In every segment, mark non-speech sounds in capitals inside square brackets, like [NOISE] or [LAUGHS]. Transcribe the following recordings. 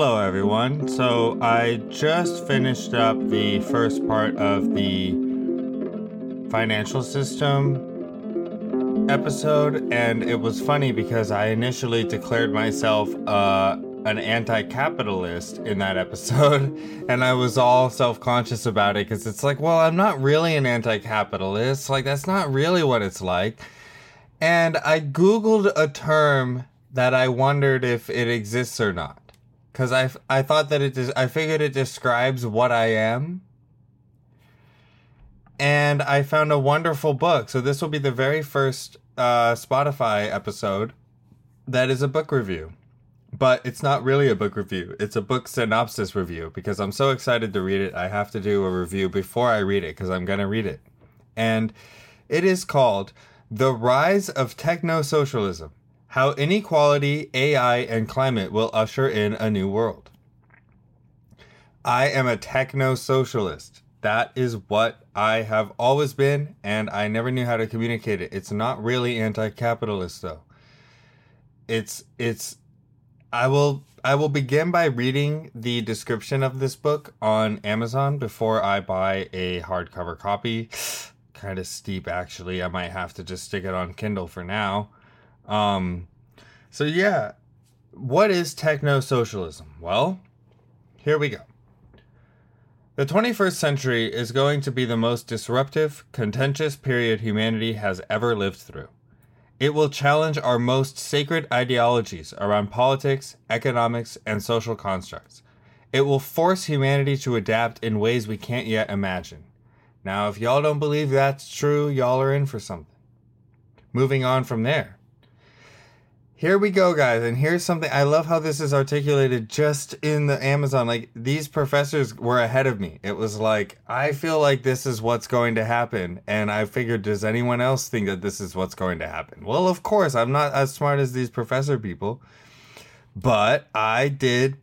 Hello, everyone. So, I just finished up the first part of the financial system episode, and it was funny because I initially declared myself uh, an anti capitalist in that episode, [LAUGHS] and I was all self conscious about it because it's like, well, I'm not really an anti capitalist. Like, that's not really what it's like. And I Googled a term that I wondered if it exists or not because I, I thought that it des- I figured it describes what I am. And I found a wonderful book. So this will be the very first uh, Spotify episode that is a book review. But it's not really a book review. It's a book synopsis review because I'm so excited to read it. I have to do a review before I read it because I'm going to read it. And it is called The Rise of Techno Socialism how inequality, AI, and climate will usher in a new world. I am a techno socialist. That is what I have always been, and I never knew how to communicate it. It's not really anti capitalist, though. It's, it's, I will, I will begin by reading the description of this book on Amazon before I buy a hardcover copy. [SIGHS] kind of steep, actually. I might have to just stick it on Kindle for now. Um, so yeah, what is techno socialism? Well, here we go. The 21st century is going to be the most disruptive, contentious period humanity has ever lived through. It will challenge our most sacred ideologies around politics, economics, and social constructs. It will force humanity to adapt in ways we can't yet imagine. Now, if y'all don't believe that's true, y'all are in for something. Moving on from there here we go guys and here's something i love how this is articulated just in the amazon like these professors were ahead of me. It was like i feel like this is what's going to happen and i figured does anyone else think that this is what's going to happen? Well of course i'm not as smart as these professor people but i did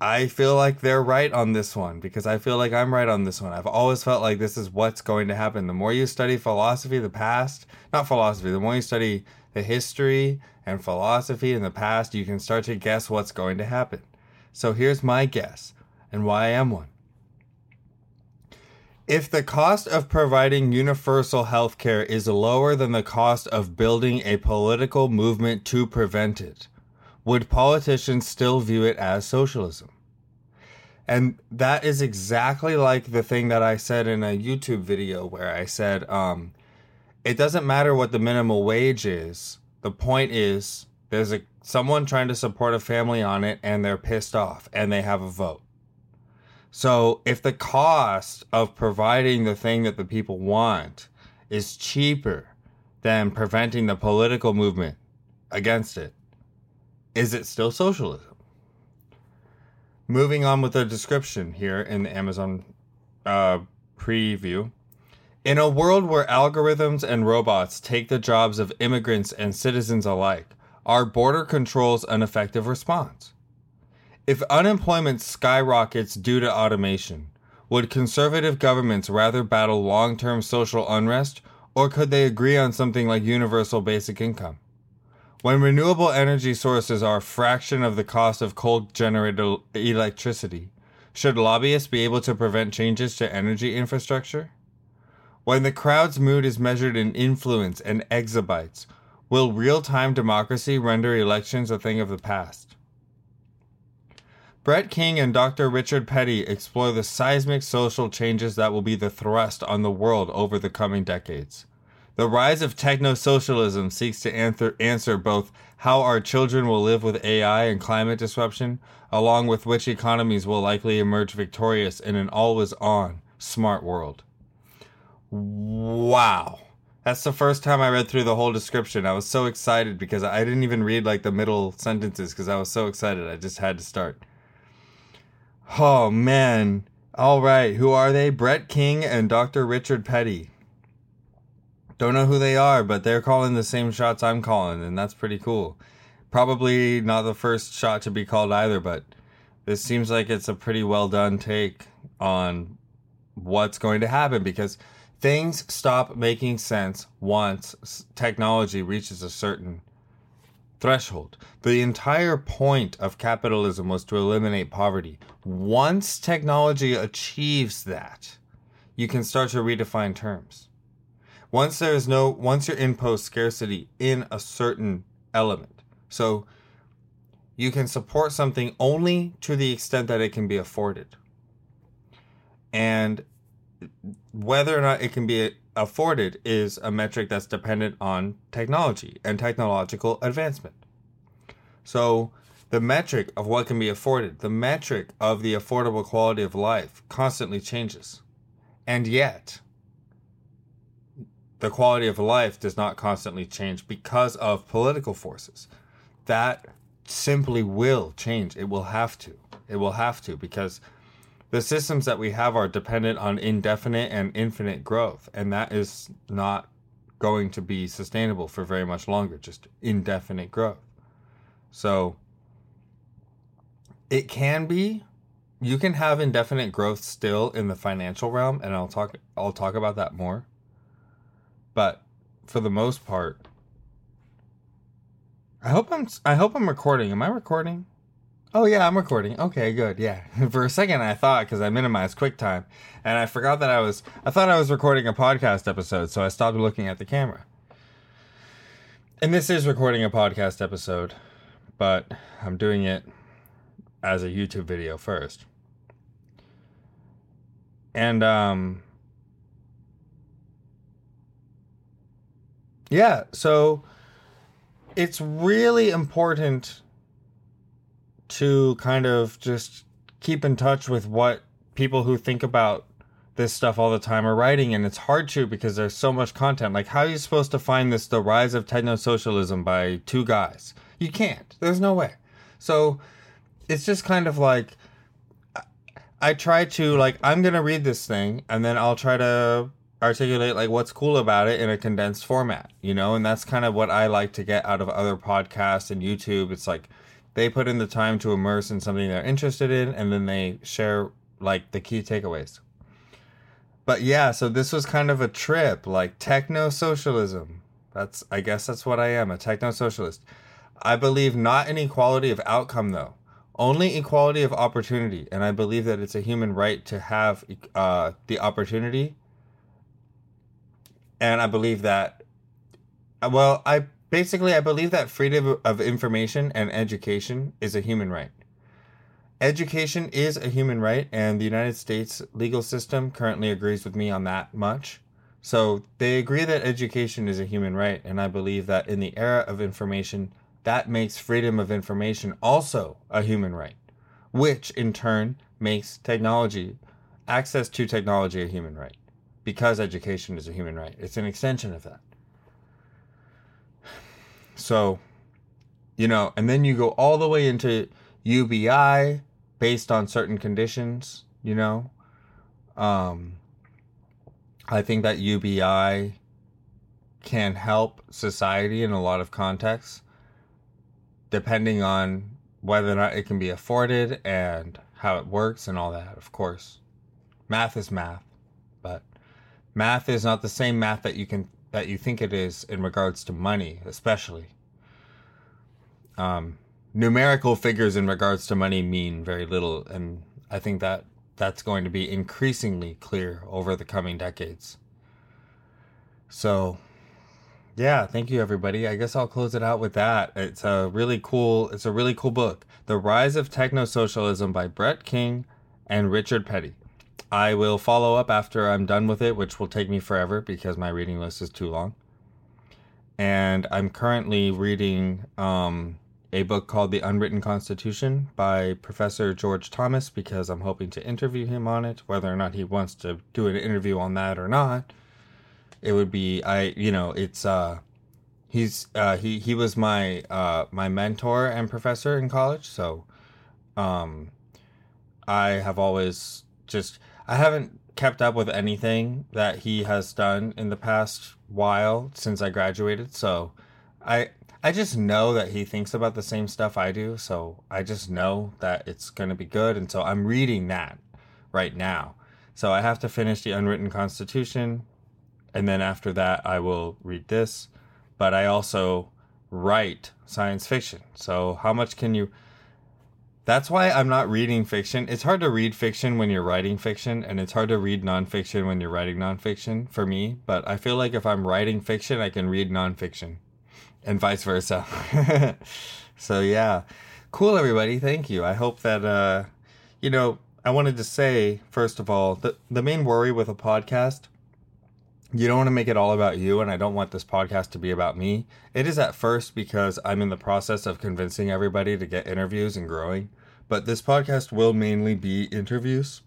i feel like they're right on this one because i feel like i'm right on this one i've always felt like this is what's going to happen the more you study philosophy the past not philosophy the more you study the history and philosophy in the past, you can start to guess what's going to happen. So here's my guess and why I am one. If the cost of providing universal health care is lower than the cost of building a political movement to prevent it, would politicians still view it as socialism? And that is exactly like the thing that I said in a YouTube video where I said, um, it doesn't matter what the minimum wage is the point is there's a someone trying to support a family on it and they're pissed off and they have a vote. So if the cost of providing the thing that the people want is cheaper than preventing the political movement against it, is it still socialism? Moving on with the description here in the Amazon uh, preview. In a world where algorithms and robots take the jobs of immigrants and citizens alike, are border controls an effective response? If unemployment skyrockets due to automation, would conservative governments rather battle long term social unrest, or could they agree on something like universal basic income? When renewable energy sources are a fraction of the cost of coal generated electricity, should lobbyists be able to prevent changes to energy infrastructure? When the crowd's mood is measured in influence and exabytes, will real time democracy render elections a thing of the past? Brett King and Dr. Richard Petty explore the seismic social changes that will be the thrust on the world over the coming decades. The rise of techno socialism seeks to answer, answer both how our children will live with AI and climate disruption, along with which economies will likely emerge victorious in an always on, smart world. Wow. That's the first time I read through the whole description. I was so excited because I didn't even read like the middle sentences because I was so excited. I just had to start. Oh man. All right. Who are they? Brett King and Dr. Richard Petty. Don't know who they are, but they're calling the same shots I'm calling, and that's pretty cool. Probably not the first shot to be called either, but this seems like it's a pretty well done take on what's going to happen because things stop making sense once technology reaches a certain threshold. The entire point of capitalism was to eliminate poverty. Once technology achieves that, you can start to redefine terms. Once there is no, once you're in post scarcity in a certain element, so you can support something only to the extent that it can be afforded. And whether or not it can be afforded is a metric that's dependent on technology and technological advancement. So, the metric of what can be afforded, the metric of the affordable quality of life constantly changes. And yet, the quality of life does not constantly change because of political forces. That simply will change. It will have to. It will have to because the systems that we have are dependent on indefinite and infinite growth, and that is not going to be sustainable for very much longer, just indefinite growth. So it can be you can have indefinite growth still in the financial realm and I'll talk I'll talk about that more. But for the most part I hope I'm I hope I'm recording. Am I recording? Oh yeah, I'm recording. Okay, good. Yeah. [LAUGHS] For a second I thought cuz I minimized QuickTime and I forgot that I was I thought I was recording a podcast episode, so I stopped looking at the camera. And this is recording a podcast episode, but I'm doing it as a YouTube video first. And um Yeah, so it's really important to kind of just keep in touch with what people who think about this stuff all the time are writing and it's hard to because there's so much content. Like how are you supposed to find this the rise of techno-socialism by two guys? You can't. There's no way. So it's just kind of like i try to like i'm gonna read this thing and then i'll try to articulate like what's cool about it in a condensed format you know? And that's kind of what i like to get out of other podcasts and youtube. It's like they put in the time to immerse in something they're interested in and then they share like the key takeaways. But yeah so this was kind of a trip like techno socialism that's i guess that's what i am a techno socialist i believe not in equality of outcome though. Only equality of opportunity. And i believe that it's a human right to have uh, the opportunity and i believe that uh, well i basically, I believe that freedom of information and education is a human right. Education is a human right, and the United States legal system currently agrees with me on that much. So they agree that education is a human right, and I believe that in the era of information, that makes freedom of information also a human right, which in turn makes technology, access to technology, a human right, because education is a human right. It's an extension of that. So, you know, and then you go all the way into UBI based on certain conditions, you know. Um, I think that UBI can help society in a lot of contexts, depending on whether or not it can be afforded and how it works and all that, of course. Math is math, math is not the same math that you can that you think it is in regards to money, especially. Um, numerical figures in regards to money mean very little, and I think that that's going to be increasingly clear over the coming decades. So, yeah, thank you everybody. I guess I'll close it out with that. It's a really cool it's a really cool book. The Rise of Techno Socialism by Brett King and Richard Petty. I will follow up after I'm done with it, which will take me forever because my reading list is too long. And I'm currently reading um, a book called The Unwritten Constitution by Professor George Thomas because I'm hoping to interview him on it. Whether or not he wants to do an interview on that or not, it would be I. You know, it's uh, he's uh, he he was my uh, my mentor and professor in college, so um, I have always just I haven't kept up with anything that he has done in the past while since I graduated. So I I just know that he thinks about the same stuff I do. So I just know that it's going to be good. And so I'm reading that right now. So I have to finish the unwritten constitution. And then after that, I will read this. But I also write science fiction. So, how much can you. That's why I'm not reading fiction. It's hard to read fiction when you're writing fiction, and it's hard to read nonfiction when you're writing nonfiction for me. But I feel like if I'm writing fiction, I can read nonfiction, and vice versa. [LAUGHS] so, yeah. Cool, everybody. Thank you. I hope that, uh, you know, I wanted to say, first of all, the, the main worry with a podcast you don't want to make it all about you, and I don't want this podcast to be about me. It is at first because I'm in the process of convincing everybody to get interviews and growing, but this podcast will mainly be interviews.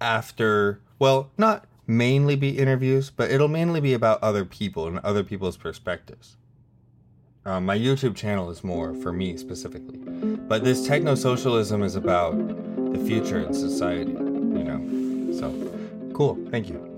After, well, not mainly be interviews, but it'll mainly be about other people and other people's perspectives. Um, my YouTube channel is more for me specifically, but this techno socialism is about the future in society, you know. So, cool. Thank you.